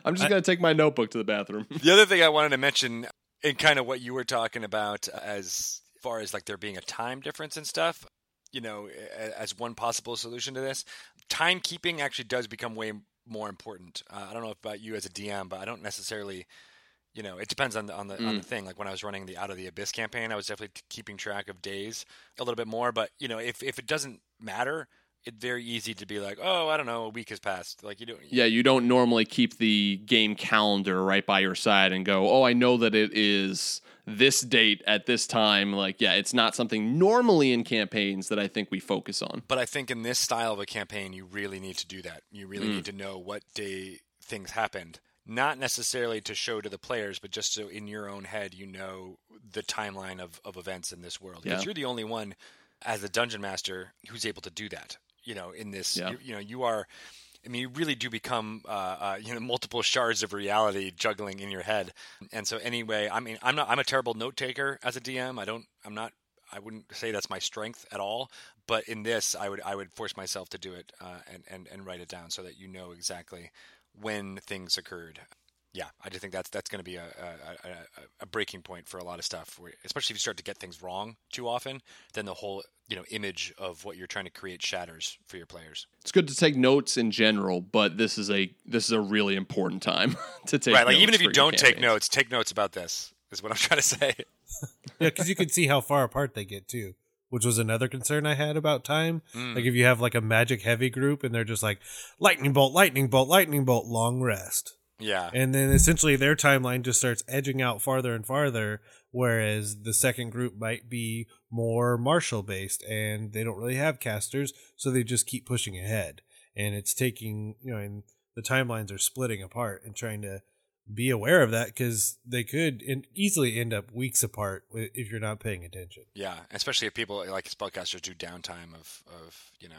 I'm just going to take my notebook to the bathroom. The other thing I wanted to mention, in kind of what you were talking about, as far as like there being a time difference and stuff, you know, as one possible solution to this, timekeeping actually does become way more important. Uh, I don't know about you as a DM, but I don't necessarily, you know, it depends on the on the on the thing. Like when I was running the Out of the Abyss campaign, I was definitely keeping track of days a little bit more. But you know, if if it doesn't matter. It's very easy to be like, oh, I don't know, a week has passed. Like you don't, Yeah, you don't normally keep the game calendar right by your side and go, "Oh, I know that it is this date at this time." Like, yeah, it's not something normally in campaigns that I think we focus on. But I think in this style of a campaign, you really need to do that. You really need mm. to know what day things happened. Not necessarily to show to the players, but just so in your own head you know the timeline of, of events in this world. Because Yeah. you're the only one as a dungeon master who's able to do that. You know, in this, Yeah. you, you know, you are I mean, you really do become, uh, uh, you know, multiple shards of reality juggling in your head. And so, anyway, I mean, I'm not, I'm a terrible note taker as a DM. I don't, I'm not, I wouldn't say that's my strength at all. But in this, I would, I would force myself to do it uh, and, and, and write it down so that you know exactly when things occurred yeah, I just think that's that's going to be a, a, a, a, breaking point for a lot of stuff. Where, especially if you start to get things wrong too often, then the whole you know image of what you're trying to create shatters for your players. It's good to take notes in general, but this is a this is a really important time to take. Right, like even if you don't take notes, take notes about this. Is what I'm trying to say. yeah, because you can see how far apart they get too which was another concern I had about time. Mm. Like if you have like a magic heavy group and they're just like lightning bolt, lightning bolt, lightning bolt, long rest. Yeah. And then essentially their timeline just starts edging out farther and farther, whereas the second group might be more martial based and they don't really have casters, so they just keep pushing ahead. And it's taking, you know, and the timelines are splitting apart and trying to be aware of that because they could in, easily end up weeks apart if you're not paying attention. Yeah, especially if people like spellcasters do downtime of, of you know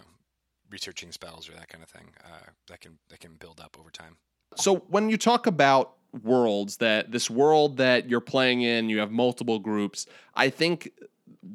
researching spells or that kind of thing. Uh, that can that can build up over time. So when you talk about worlds that this world that you're playing in, you have multiple groups. I think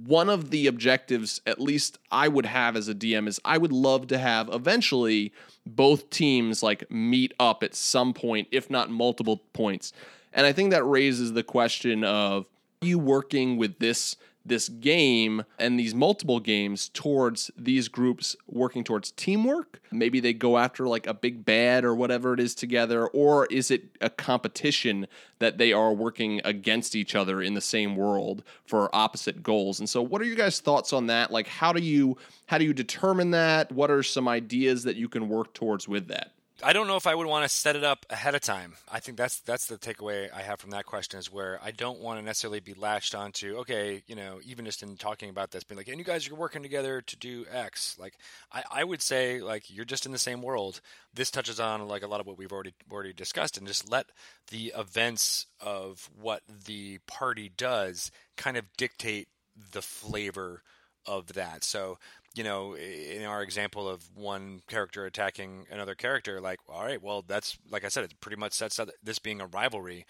one of the objectives, at least I would have as a DM, is I would love to have eventually both teams like meet up at some point, if not multiple points. And I think that raises the question of you working with this this game and these multiple games towards these groups working towards teamwork? Maybe they go after like a big bad or whatever it is together, or is it a competition that they are working against each other in the same world for opposite goals? And so what are you guys' thoughts on that? Like how do you how do you determine that? What are some ideas that you can work towards with that? I don't know if I would want to set it up ahead of time. I think that's that's the takeaway I have from that question is where I don't want to necessarily be latched onto okay, you know, even just in talking about this, being like, and you guys are working together to do X. Like, I, I would say like you're just in the same world. This touches on like a lot of what we've already already discussed, and just let the events of what the party does kind of dictate the flavor of that. So you know, in our example of one character attacking another character, like, all right, well, that's like I said, it pretty much sets up this being a rivalry,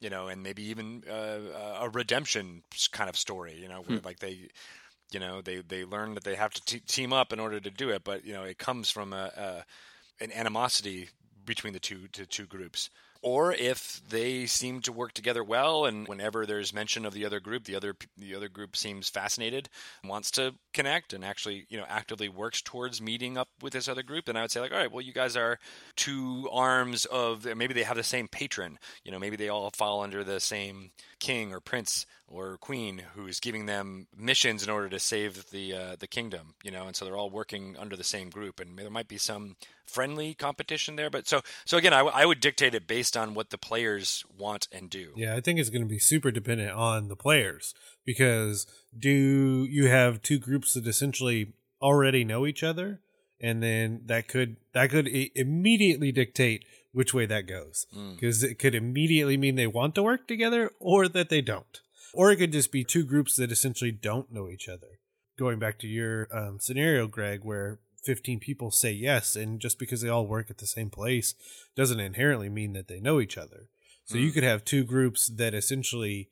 you know, and maybe even uh, a redemption kind of story, you know, where hmm. like they, you know, they they learn that they have to team up in order to do it, but you know, it comes from a, a an animosity between the two to two groups or if they seem to work together well and whenever there's mention of the other group the other the other group seems fascinated wants to connect and actually you know actively works towards meeting up with this other group then i would say like all right well you guys are two arms of maybe they have the same patron. You know maybe they all fall under the same king or prince or queen who's giving them missions in order to save the uh, the kingdom you know and so they're all working under the same group and there might be some friendly competition there. But so so again, I, w- I would dictate it based on what the players want and do. Yeah, I think it's going to be super dependent on the players because do you have two groups that essentially already know each other, and then that could that could I- immediately dictate which way that goes because mm. it could immediately mean they want to work together or that they don't. Or it could just be two groups that essentially don't know each other. Going back to your um, scenario, Greg, where 15 people say yes and just because they all work at the same place doesn't inherently mean that they know each other so mm. you could have two groups that essentially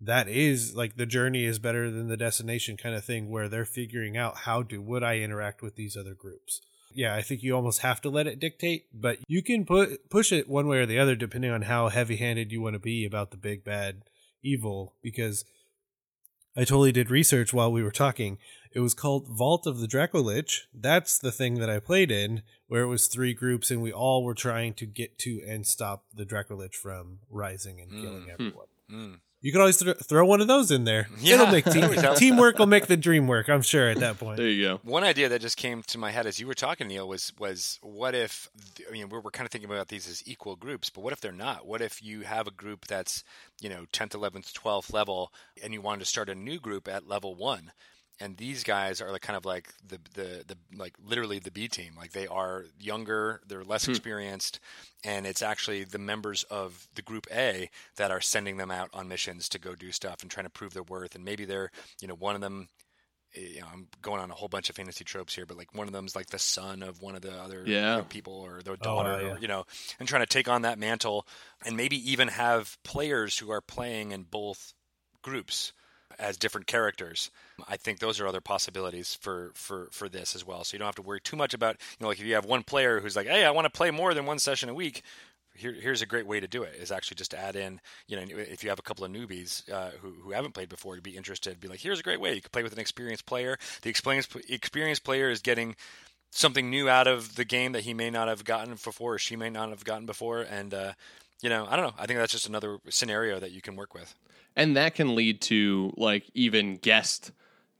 that is like the journey is better than the destination kind of thing where they're figuring out how do would i interact with these other groups yeah i think you almost have to let it dictate but you can put push it one way or the other depending on how heavy handed you want to be about the big bad evil because I totally did research while we were talking. It was called Vault of the Dracolich. That's the thing that I played in, where it was three groups and we all were trying to get to and stop the Dracolich from rising and killing mm. everyone. Mm. You could always th- throw one of those in there. Yeah. It'll make team- teamwork will make the dream work. I'm sure at that point. There you go. One idea that just came to my head as you were talking, Neil, was was what if I mean we're, we're kind of thinking about these as equal groups, but what if they're not? What if you have a group that's you know 10th, 11th, 12th level, and you wanted to start a new group at level one? And these guys are like kind of like the the the like literally the B team. Like they are younger, they're less hmm. experienced, and it's actually the members of the group A that are sending them out on missions to go do stuff and trying to prove their worth. And maybe they're you know one of them you know, I'm going on a whole bunch of fantasy tropes here, but like one of them's like the son of one of the other Yeah. you know, people or their daughter, yeah. or, you know, and trying to take on that mantle and maybe even have players who are playing in both groups as different characters. I think those are other possibilities for, for, for this as well. So you don't have to worry too much about, you know, like if you have one player who's like, hey, I want to play more than one session a week. Here, here's a great way to do it is actually just to add in, you know, if you have a couple of newbies uh, who, who haven't played before to be interested, be like, here's a great way. You can play with an experienced player. The experienced, experienced player is getting something new out of the game that he may not have gotten before or she may not have gotten before. And, uh, you know, I don't know. I think that's just another scenario that you can work with. and that can lead to like even guest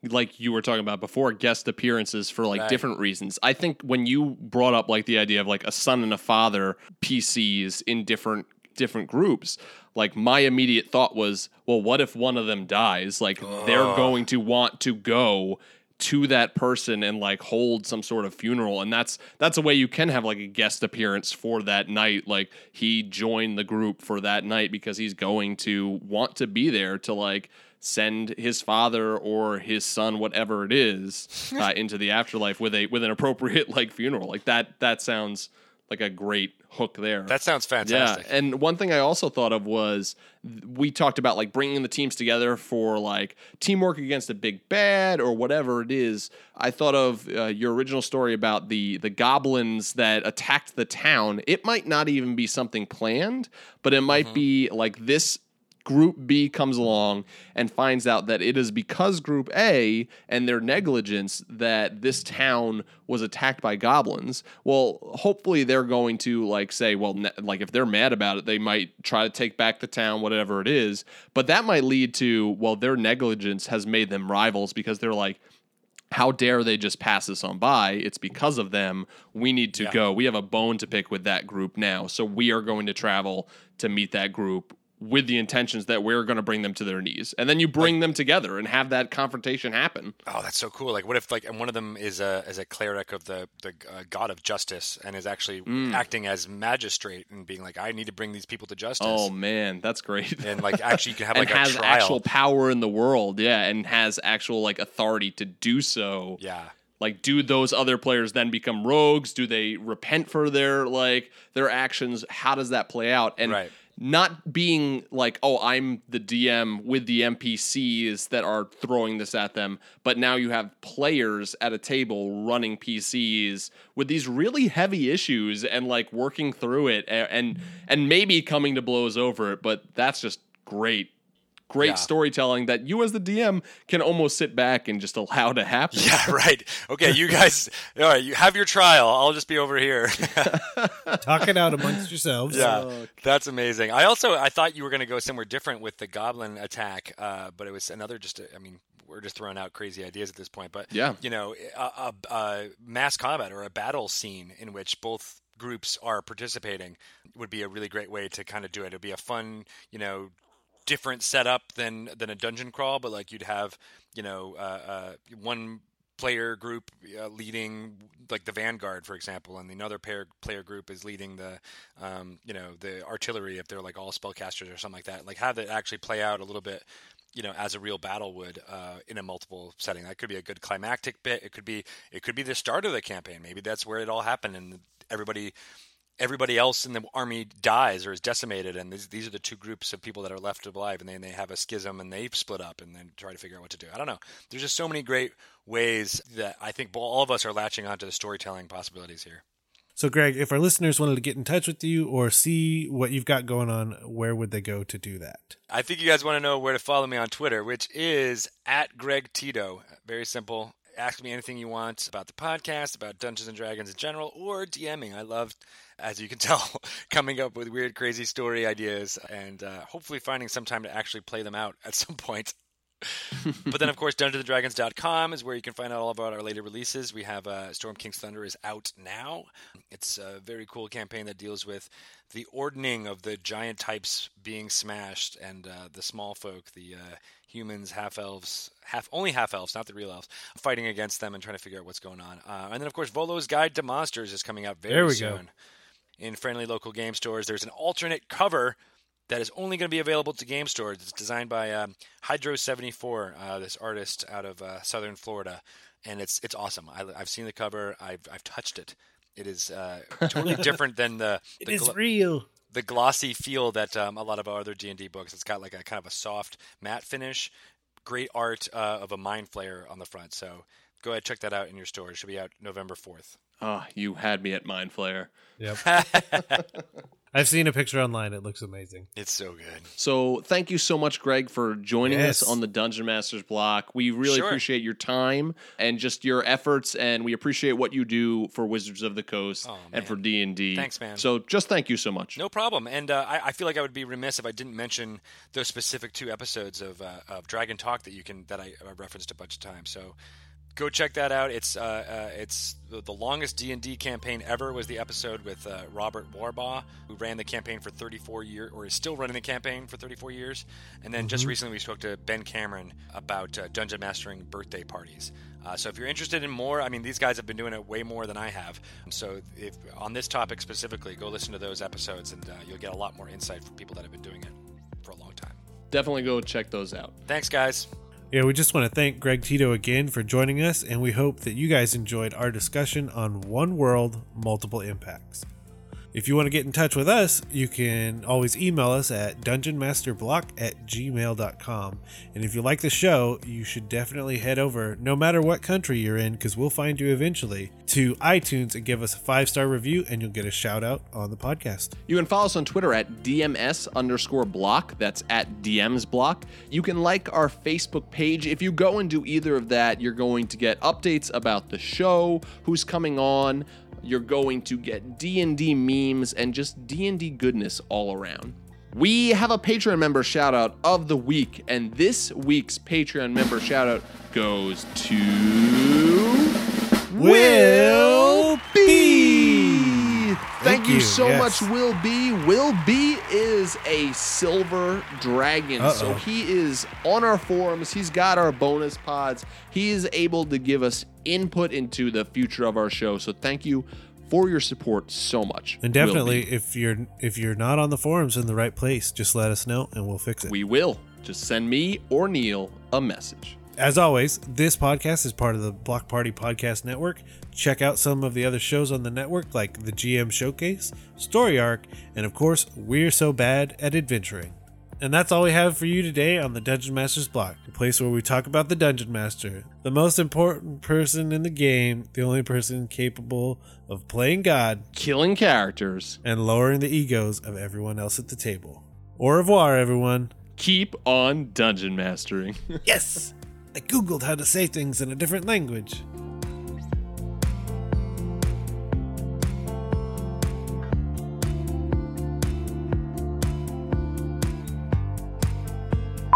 like you were talking about before guest appearances for like Right. different reasons i think when you brought up like the idea of like a son and a father pcs in different different groups like my immediate thought was well what if one of them dies like they're going to want to go to that person and like hold some sort of funeral. And that's that's a way you can have like a guest appearance for that night. Like he joined the group for that night because he's going to want to be there to like send his father or his son whatever it is uh, into the afterlife with a with an appropriate like funeral. Like that that sounds like a great hook there That sounds fantastic. yeah, and one thing I also thought of was we talked about like bringing the teams together for like teamwork against a big bad or whatever it is. I thought of uh, your original story about the the goblins that attacked the town. It might not even be something planned, but it might be like this Group B comes along and finds out that it is because Group A and their negligence that this town was attacked by goblins. Well, hopefully they're going to like say, well, ne- like if they're mad about it, they might try to take back the town, whatever it is. But that might lead to, well, their negligence has made them rivals because they're like, how dare they just pass us on by? It's because of them. We need to go. We have a bone to pick with that group now. So we are going to travel to meet that group with the intentions that we're going to bring them to their knees. And then you bring them together and have that confrontation happen. Oh, that's so cool! Like, what if like, and one of them is a is a cleric of the the uh, god of justice, and is actually Mm. acting as magistrate and being like, I need to bring these people to justice. Oh man, that's great. and like, actually, you can have like has trial. actual power in the world, yeah, and has actual like authority to do so. yeah, like do those other players then become rogues do they repent for their like their actions how does that play out and Right. Not being like oh i'm the dm with the npcs that are throwing this at them but now you have players at a table running pcs with these really heavy issues and like working through it a- and and maybe coming to blows over it but that's just great great Yeah. storytelling that you as the dm can almost sit back and just allow to happen yeah, right. Okay, you guys, all right, you have your trial. I'll just be over here. Talk it out amongst yourselves. Yeah, that's amazing. I also I thought you were going to go somewhere different with the goblin attack, uh, but it was another just. I mean, we're just throwing out crazy ideas at this point, but Yeah. you know, a, a, a mass combat or a battle scene in which both groups are participating would be a really great way to kind of do it. It'd be a fun, you know, different setup than than a dungeon crawl, but like you'd have, you know, uh, uh, one player group uh, leading like the vanguard for example and another pair player group is leading the um, you know the artillery if they're like all spellcasters or something like that like have it actually play out a little bit you know as a real battle would uh, in a multiple setting. That could be a good climactic bit. It could be it could be the start of the campaign. Maybe that's where it all happened and everybody everybody else in the army dies or is decimated, and these, these are the two groups of people that are left alive, and then they have a schism and they split up and then try to figure out what to do. I don't know. There's just so many great ways that I think all of us are latching onto the storytelling possibilities here. So, Greg, if our listeners wanted to get in touch with you or see what you've got going on, where would they go to do that? I think you guys want to know where to follow me on Twitter, which is at Greg Tito. Very simple. Ask me anything you want about the podcast, about Dungeons and Dragons in general, or DMing. I love, as you can tell, coming up with weird, crazy story ideas and uh, hopefully finding some time to actually play them out at some point. but then, of course, DungeonsandDragons.com is where you can find out all about our later releases. We have uh, Storm King's Thunder is out now. It's a very cool campaign that deals with the ordning of the giant types being smashed and uh, the small folk, the uh, humans, half elves, half only half elves, not the real elves, fighting against them and trying to figure out what's going on. Uh, and then, of course, Volo's Guide to Monsters is coming out very There we go. In friendly local game stores. There's an alternate cover that is only going to be available to game stores. It's designed by um, Hydro74, uh, this artist out of uh, Southern Florida, and it's it's awesome. I, I've seen the cover. I've I've touched it. It is uh, totally different than the It the is glo- real. the glossy feel that um, a lot of our other D and D books. It's got like a kind of a soft matte finish, great art uh, of a mind flayer on the front. So go ahead check that out in your store. It should be out November fourth. Ah, you had me at Mind Flayer. Yep. I've seen a picture online. It looks amazing. It's so good. So thank you so much, Greg, for joining us on the Dungeon Masters block. We really Sure. appreciate your time and just your efforts, and we appreciate what you do for Wizards of the Coast Oh, and for D and D. Thanks, man. So just thank you so much. No problem. And uh, I, I feel like I would be remiss if I didn't mention those specific two episodes of, uh, of Dragon Talk that you can that I, I referenced a bunch of times. So go check that out. It's uh, uh, it's the, the longest D and D campaign ever. Was the episode with uh, Robert Wardhaugh, who ran the campaign for 34 years, or is still running the campaign for 34 years. And then just recently we spoke to Ben Cameron about uh, dungeon mastering birthday parties. Uh, so if you're interested in more, I mean, these guys have been doing it way more than I have. So if on this topic specifically, go listen to those episodes, and uh, you'll get a lot more insight from people that have been doing it for a long time. Definitely go check those out. Thanks, guys. Yeah, we just want to thank Greg Tito again for joining us, and we hope that you guys enjoyed our discussion on One World, Multiple Impacts. If you want to get in touch with us, you can always email us at dungeonmasterblock at gmail.com. And if you like the show, you should definitely head over, no matter what country you're in, because we'll find you eventually, to iTunes and give us a five star review, and you'll get a shout out on the podcast. You can follow us on Twitter at DMS underscore block. That's at DMs block. You can like our Facebook page. If you go and do either of that, you're going to get updates about the show, who's coming on. You're going to get D&D memes and just D&D goodness all around. We have a Patreon member shout out of the week, and this week's Patreon member shout out goes to Will B. Thank, you, you, so yes. much, Will B. Will B is a silver dragon, so Uh-oh. he is on our forums. He's got our bonus pods. He is able to give us input into the future of our show. So thank you for your support so much. And definitely, if you're if you're not on the forums in the right place, just let us know and we'll fix it. we will. Just send me or Neil a message. As always, this podcast is part of the Block Party Podcast Network. Check out some of the other shows on the network, like the GM Showcase, Story Arc, and of course, We're So Bad at Adventuring. And that's all we have for you today on the Dungeon Master's Block, the place where we talk about the Dungeon Master, the most important person in the game, the only person capable of playing God Killing characters. and lowering the egos of everyone else at the table. Au revoir, everyone. Keep on dungeon mastering. Yes! I googled how to say things in a different language.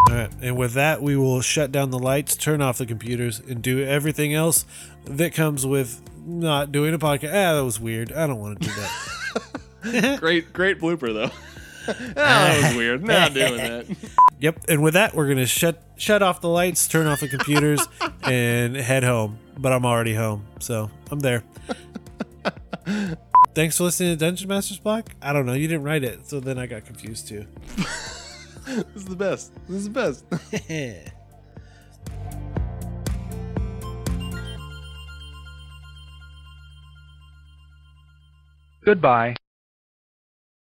Alright, and with that, we will shut down the lights, turn off the computers, and do everything else that comes with not doing a podcast. Ah, that was weird. I don't want to do that. great, great blooper though. that was weird. Not doing that. Yep, and with that, we're gonna shut shut off the lights, turn off the computers, and head home. But I'm already home, so I'm there. Thanks for listening to Dungeon Masters Block. I don't know, you didn't write it, so then I got confused too. This is the best. This is the best. Goodbye.